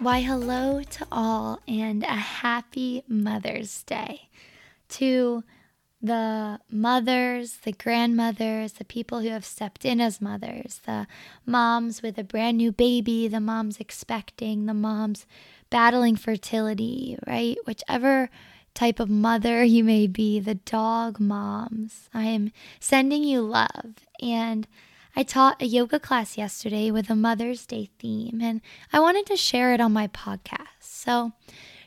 Why, hello to all, and a happy Mother's Day to the mothers, the grandmothers, the people who have stepped in as mothers, the moms with a brand new baby, the moms expecting, the moms battling fertility, right? Whichever type of mother you may be, the dog moms, I am sending you love. And I taught a yoga class yesterday with a Mother's Day theme, and I wanted to share it on my podcast. So,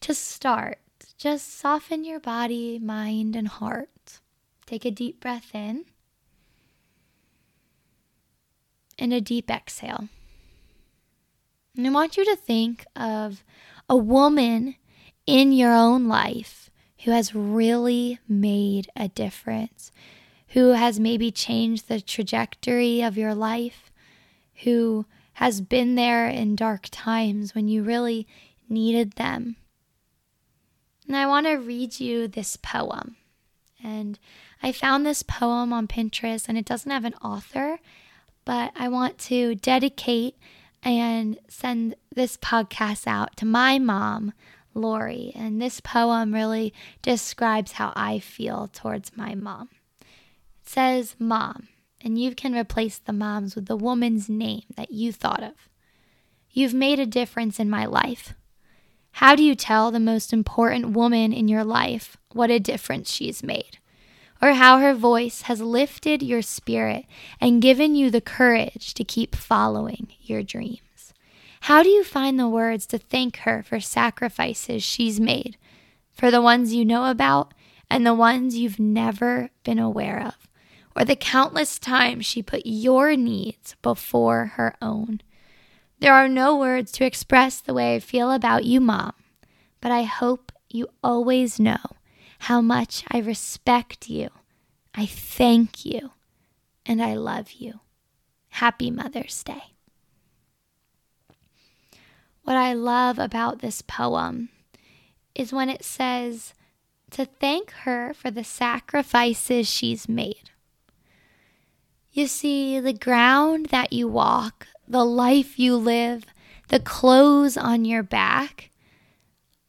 to start, just soften your body, mind, and heart. Take a deep breath in and a deep exhale. And I want you to think of a woman in your own life who has really made a difference who has maybe changed the trajectory of your life, who has been there in dark times when you really needed them. And I want to read you this poem. And I found this poem on Pinterest, and it doesn't have an author, but I want to dedicate and send this podcast out to my mom, Lori. And this poem really describes how I feel towards my mom says mom, and you can replace the moms with the woman's name that you thought of. You've made a difference in my life. How do you tell the most important woman in your life what a difference she's made? Or how her voice has lifted your spirit and given you the courage to keep following your dreams? How do you find the words to thank her for sacrifices she's made, for the ones you know about and the ones you've never been aware of? Or the countless times she put your needs before her own. There are no words to express the way I feel about you, Mom, but I hope you always know how much I respect you, I thank you, and I love you. Happy Mother's Day. What I love about this poem is when it says to thank her for the sacrifices she's made. You see, the ground that you walk, the life you live, the clothes on your back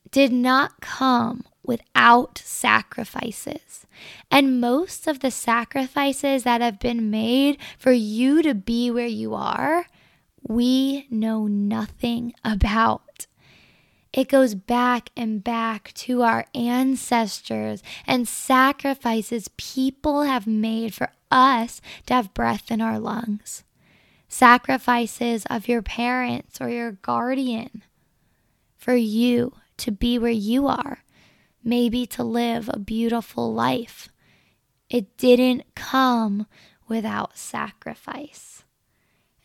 did not come without sacrifices. And most of the sacrifices that have been made for you to be where you are, we know nothing about. It goes back and back to our ancestors and sacrifices people have made for us to have breath in our lungs. Sacrifices of your parents or your guardian for you to be where you are, maybe to live a beautiful life. It didn't come without sacrifice.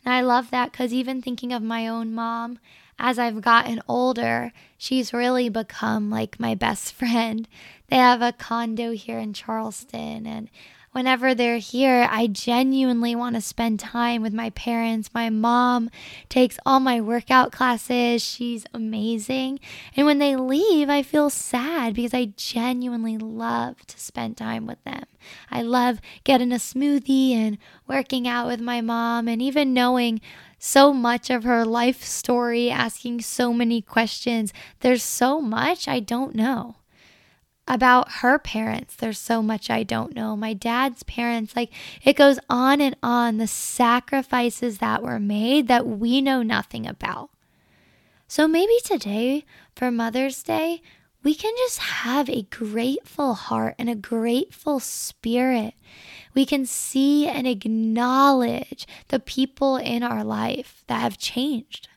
And I love that because even thinking of my own mom, as I've gotten older, she's really become like my best friend. They have a condo here in Charleston, and whenever they're here, I genuinely want to spend time with my parents. My mom takes all my workout classes. She's amazing. And when they leave, I feel sad because I genuinely love to spend time with them. I love getting a smoothie and working out with my mom and even knowing so much of her life story, asking so many questions. There's so much I don't know about her parents. There's so much I don't know. My dad's parents, like it goes on and on, the sacrifices that were made that we know nothing about. So maybe today for Mother's Day, we can just have a grateful heart and a grateful spirit. We can see and acknowledge the people in our life that have changed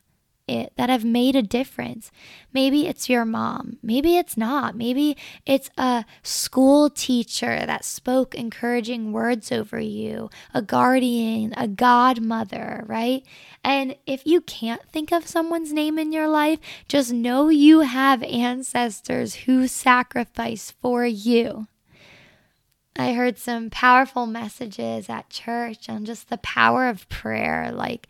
it that have made a difference. Maybe it's your mom. Maybe it's not. Maybe it's a school teacher that spoke encouraging words over you, a guardian, a godmother, right? And if you can't think of someone's name in your life, just know you have ancestors who sacrificed for you. I heard some powerful messages at church on just the power of prayer, like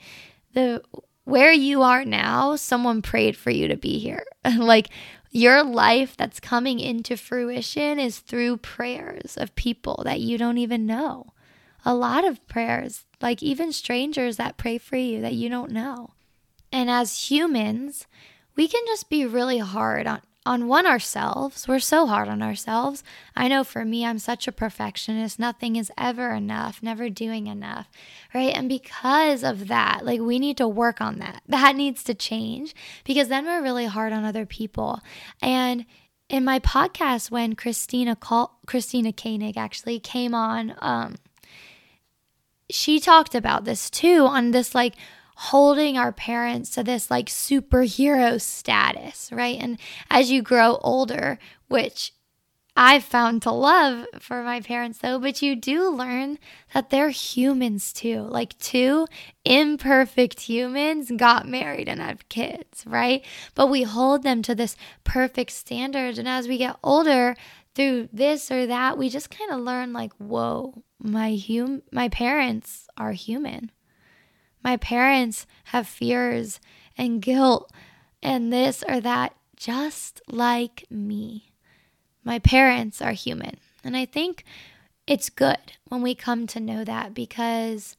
the where you are now, someone prayed for you to be here. like your life that's coming into fruition is through prayers of people that you don't even know. A lot of prayers, like even strangers that pray for you that you don't know. And as humans, we can just be really hard on on one ourselves. We're so hard on ourselves. I know for me, I'm such a perfectionist. Nothing is ever enough, never doing enough, right? And because of that, like we need to work on that. That needs to change because then we're really hard on other people. And in my podcast, when Christina call, Christina Koenig actually came on, um, she talked about this too on this like holding our parents to this like superhero status, right? And as you grow older, which I've found to love for my parents though, but you do learn that they're humans too. Like two imperfect humans got married and have kids, right? But we hold them to this perfect standard. And as we get older, through this or that, we just kind of learn like, whoa, my hum my parents are human. My parents have fears and guilt and this or that, just like me. My parents are human. And I think it's good when we come to know that because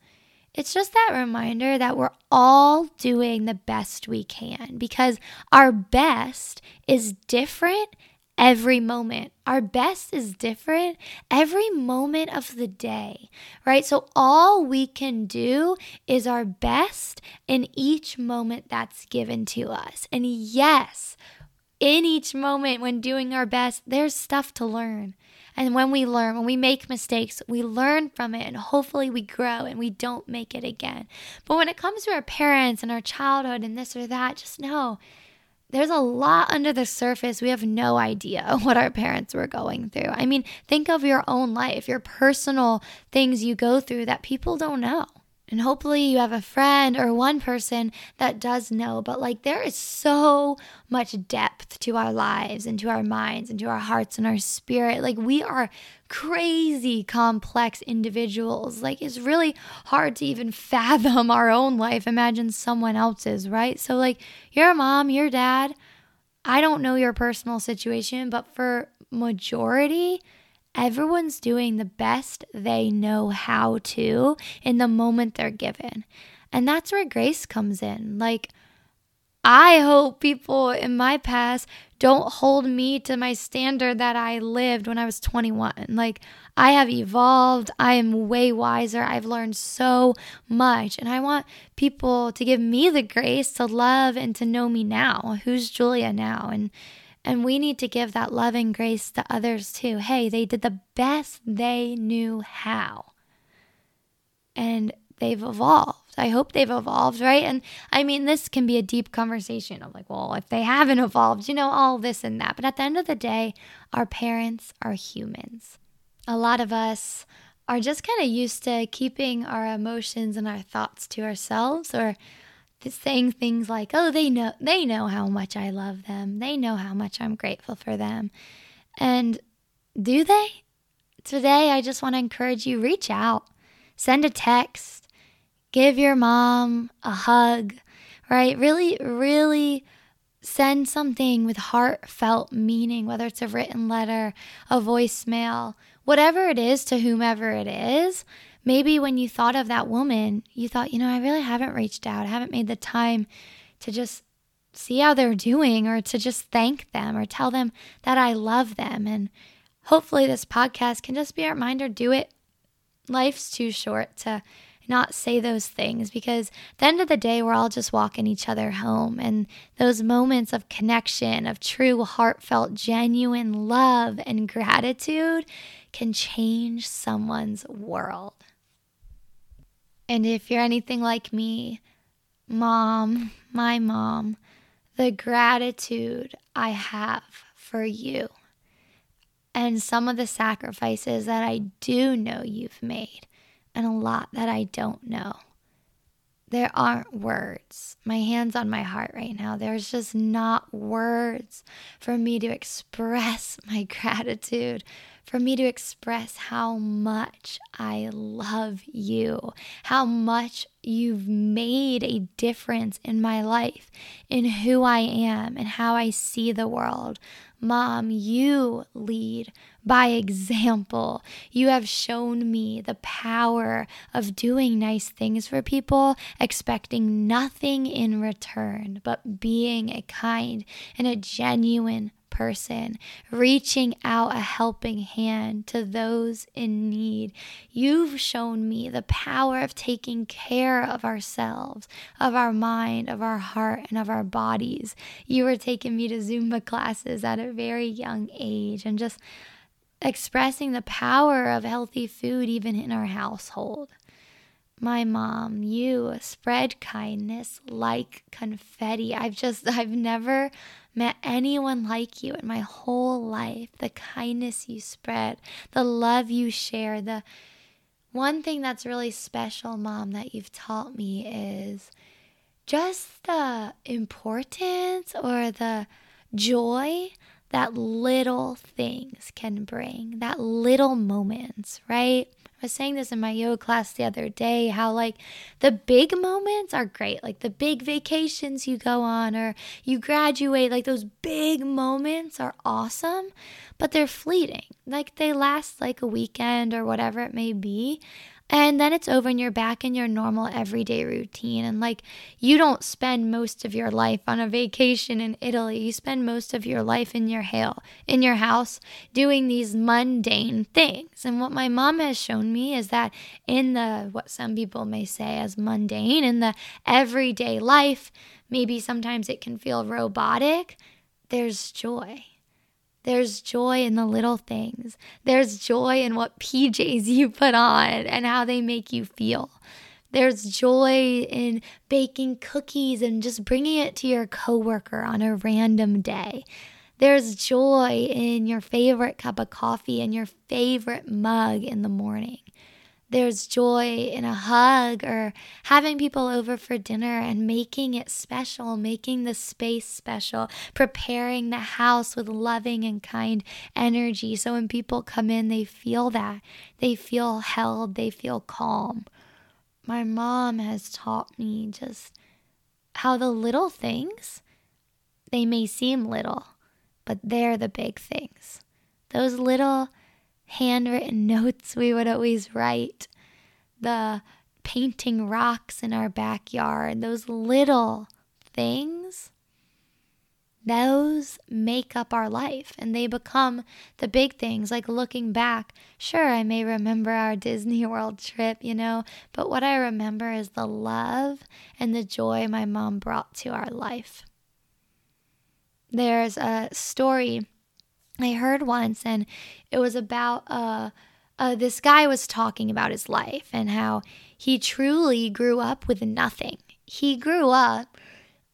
it's just that reminder that we're all doing the best we can because our best is different every moment. Our best is different every moment of the day, right? So all we can do is our best in each moment that's given to us. And yes, in each moment when doing our best, there's stuff to learn. And when we learn, when we make mistakes, we learn from it and hopefully we grow and we don't make it again. But when it comes to our parents and our childhood and this or that, just know there's a lot under the surface. We have no idea what our parents were going through. I mean, think of your own life, your personal things you go through that people don't know. And hopefully, you have a friend or one person that does know. But like, there is so much depth to our lives and to our minds and to our hearts and our spirit. Like, we are crazy complex individuals. Like, it's really hard to even fathom our own life. Imagine someone else's, right? So, like, your mom, your dad, I don't know your personal situation, but for majority, everyone's doing the best they know how to in the moment they're given. And that's where grace comes in. Like, I hope people in my past don't hold me to my standard that I lived when I was 21. Like, I have evolved. I am way wiser. I've learned so much. And I want people to give me the grace to love and to know me now. Who's Julia now? And and we need to give that love and grace to others too. Hey, they did the best they knew how. And they've evolved. I hope they've evolved, right? And I mean, this can be a deep conversation of like, well, if they haven't evolved, you know, all this and that. But at the end of the day, our parents are humans. A lot of us are just kind of used to keeping our emotions and our thoughts to ourselves or saying things like, "Oh, they know they know how much I love them. They know how much I'm grateful for them." And do they? Today I just want to encourage you reach out. Send a text. Give your mom a hug, right? Really really send something with heartfelt meaning, whether it's a written letter, a voicemail, whatever it is to whomever it is maybe when you thought of that woman, you thought, you know, I really haven't reached out. I haven't made the time to just see how they're doing or to just thank them or tell them that I love them. And hopefully, this podcast can just be a reminder do it. Life's too short to not say those things because at the end of the day, we're all just walking each other home. And those moments of connection, of true, heartfelt, genuine love and gratitude can change someone's world. And if you're anything like me, mom, my mom, the gratitude I have for you and some of the sacrifices that I do know you've made, and a lot that I don't know. There aren't words. My hand's on my heart right now. There's just not words for me to express my gratitude for me to express how much I love you, how much you've made a difference in my life, in who I am, and how I see the world. Mom, you lead by example. You have shown me the power of doing nice things for people, expecting nothing in return, but being a kind and a genuine person, reaching out a helping hand to those in need. You've shown me the power of taking care of ourselves, of our mind, of our heart, and of our bodies. You were taking me to Zumba classes at a very young age and just expressing the power of healthy food even in our household. My mom, you spread kindness like confetti. I've just, I've never met anyone like you in my whole life. The kindness you spread, the love you share, the one thing that's really special, mom, that you've taught me is just the importance or the joy that little things can bring, that little moments, right? I was saying this in my yoga class the other day how, like, the big moments are great. Like, the big vacations you go on or you graduate, like, those big moments are awesome, but they're fleeting. Like, they last like a weekend or whatever it may be. And then it's over and you're back in your normal everyday routine. And like you don't spend most of your life on a vacation in Italy. You spend most of your life in your hail, in your house doing these mundane things. And what my mom has shown me is that in the what some people may say as mundane, in the everyday life, maybe sometimes it can feel robotic, there's joy there's joy in the little things. There's joy in what PJs you put on and how they make you feel. There's joy in baking cookies and just bringing it to your coworker on a random day. There's joy in your favorite cup of coffee and your favorite mug in the morning there's joy in a hug or having people over for dinner and making it special, making the space special, preparing the house with loving and kind energy. So when people come in, they feel that. They feel held, they feel calm. My mom has taught me just how the little things, they may seem little, but they're the big things. Those little handwritten notes we would always write, the painting rocks in our backyard, those little things, those make up our life and they become the big things. Like looking back, sure, I may remember our Disney World trip, you know, but what I remember is the love and the joy my mom brought to our life. There's a story I heard once, and it was about uh, uh, this guy was talking about his life and how he truly grew up with nothing. He grew up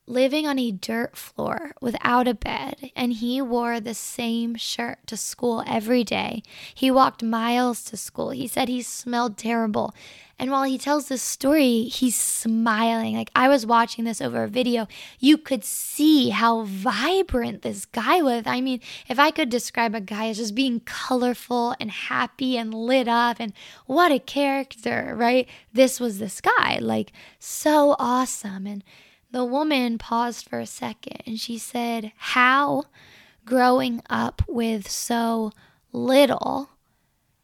living on a dirt floor without a bed, and he wore the same shirt to school every day. He walked miles to school. He said he smelled terrible. And while he tells this story, he's smiling. Like I was watching this over a video, you could see how vibrant this guy was. I mean, if I could describe a guy as just being colorful and happy and lit up, and what a character, right? This was this guy, like so awesome. And the woman paused for a second and she said, How growing up with so little,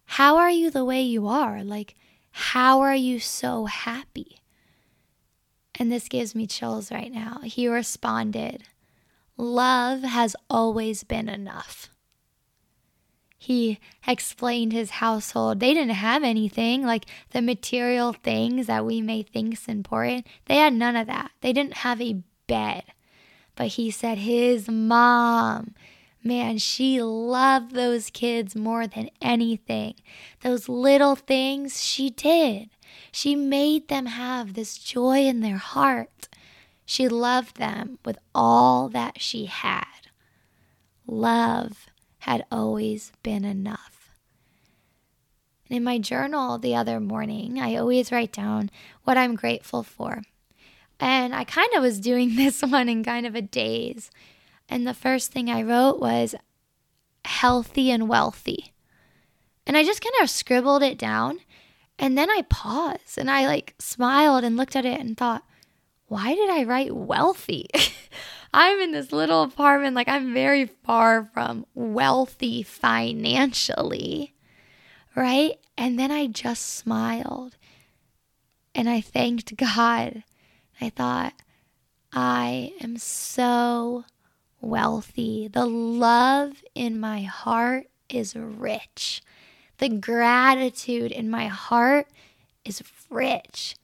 how are you the way you are? Like, how are you so happy? And this gives me chills right now. He responded, Love has always been enough he explained his household. They didn't have anything like the material things that we may think is important. They had none of that. They didn't have a bed. But he said his mom, man, she loved those kids more than anything. Those little things she did. She made them have this joy in their heart. She loved them with all that she had. Love had always been enough. And in my journal the other morning, I always write down what I'm grateful for. And I kind of was doing this one in kind of a daze. And the first thing I wrote was healthy and wealthy. And I just kind of scribbled it down. And then I paused and I like smiled and looked at it and thought, why did I write wealthy? I'm in this little apartment, like I'm very far from wealthy financially, right? And then I just smiled and I thanked God. I thought, I am so wealthy. The love in my heart is rich. The gratitude in my heart is rich.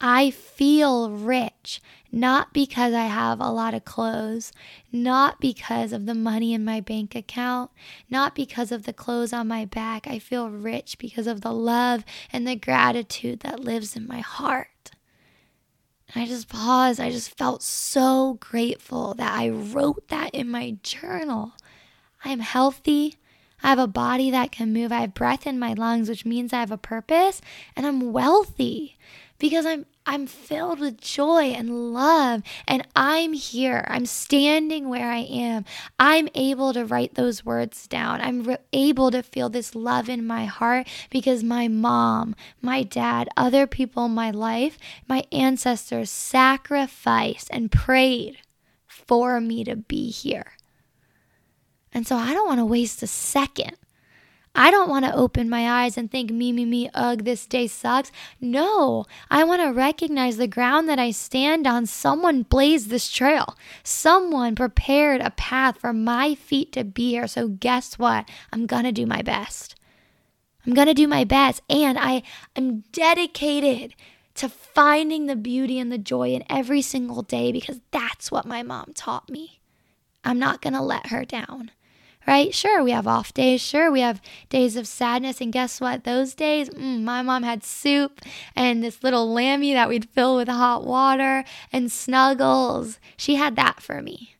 I feel rich, not because I have a lot of clothes, not because of the money in my bank account, not because of the clothes on my back. I feel rich because of the love and the gratitude that lives in my heart. I just paused. I just felt so grateful that I wrote that in my journal. I am healthy. I have a body that can move. I have breath in my lungs, which means I have a purpose, and I'm wealthy because I'm I'm filled with joy and love and I'm here. I'm standing where I am. I'm able to write those words down. I'm re- able to feel this love in my heart because my mom, my dad, other people in my life, my ancestors sacrificed and prayed for me to be here. And so I don't want to waste a second I don't want to open my eyes and think, me, me, me, ugh, this day sucks. No, I want to recognize the ground that I stand on. Someone blazed this trail, someone prepared a path for my feet to be here. So, guess what? I'm going to do my best. I'm going to do my best. And I am dedicated to finding the beauty and the joy in every single day because that's what my mom taught me. I'm not going to let her down right? Sure, we have off days. Sure, we have days of sadness. And guess what? Those days, mm, my mom had soup and this little lammy that we'd fill with hot water and snuggles. She had that for me.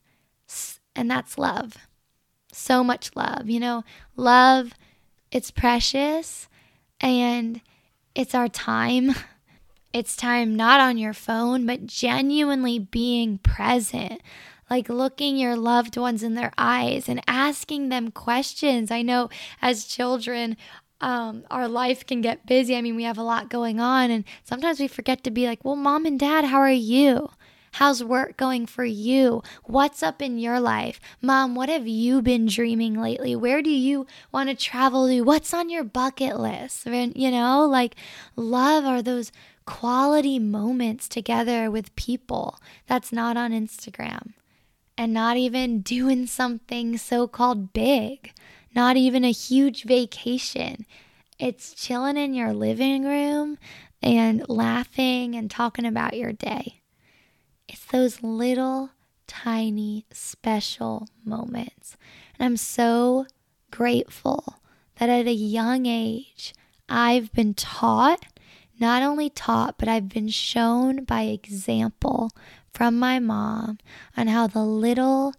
And that's love. So much love. You know, love, it's precious and it's our time. It's time not on your phone, but genuinely being present like looking your loved ones in their eyes and asking them questions. I know as children, um, our life can get busy. I mean, we have a lot going on, and sometimes we forget to be like, well, mom and dad, how are you? How's work going for you? What's up in your life? Mom, what have you been dreaming lately? Where do you want to travel to? What's on your bucket list? You know, like love are those quality moments together with people that's not on Instagram and not even doing something so called big, not even a huge vacation. It's chilling in your living room and laughing and talking about your day. It's those little, tiny, special moments. And I'm so grateful that at a young age, I've been taught, not only taught, but I've been shown by example from my mom on how the little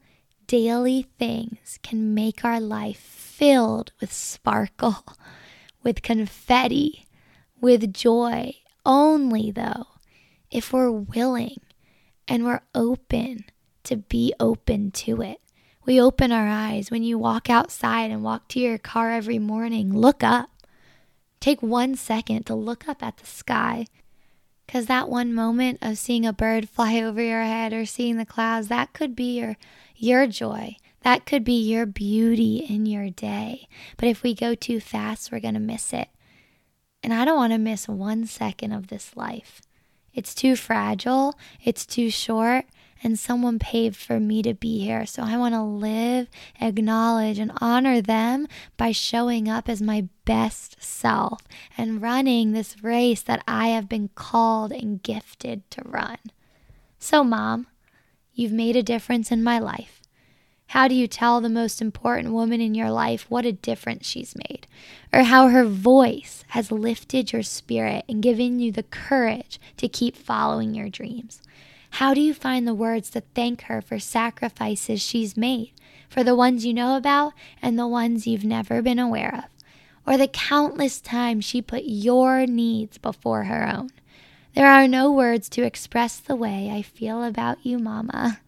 daily things can make our life filled with sparkle, with confetti, with joy. Only, though, if we're willing and we're open to be open to it. We open our eyes. When you walk outside and walk to your car every morning, look up. Take one second to look up at the sky because that one moment of seeing a bird fly over your head or seeing the clouds, that could be your, your joy. That could be your beauty in your day. But if we go too fast, we're going to miss it. And I don't want to miss one second of this life. It's too fragile, it's too short, and someone paved for me to be here. So I want to live, acknowledge, and honor them by showing up as my best self and running this race that I have been called and gifted to run. So, mom, you've made a difference in my life. How do you tell the most important woman in your life what a difference she's made? Or how her voice has lifted your spirit and given you the courage to keep following your dreams? How do you find the words to thank her for sacrifices she's made, for the ones you know about and the ones you've never been aware of, or the countless times she put your needs before her own? There are no words to express the way I feel about you, Mama,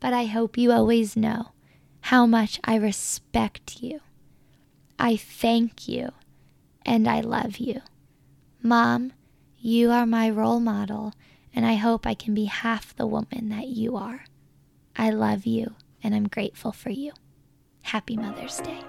but I hope you always know how much I respect you. I thank you and I love you. Mom, you are my role model, and I hope I can be half the woman that you are. I love you, and I'm grateful for you. Happy Mother's Day.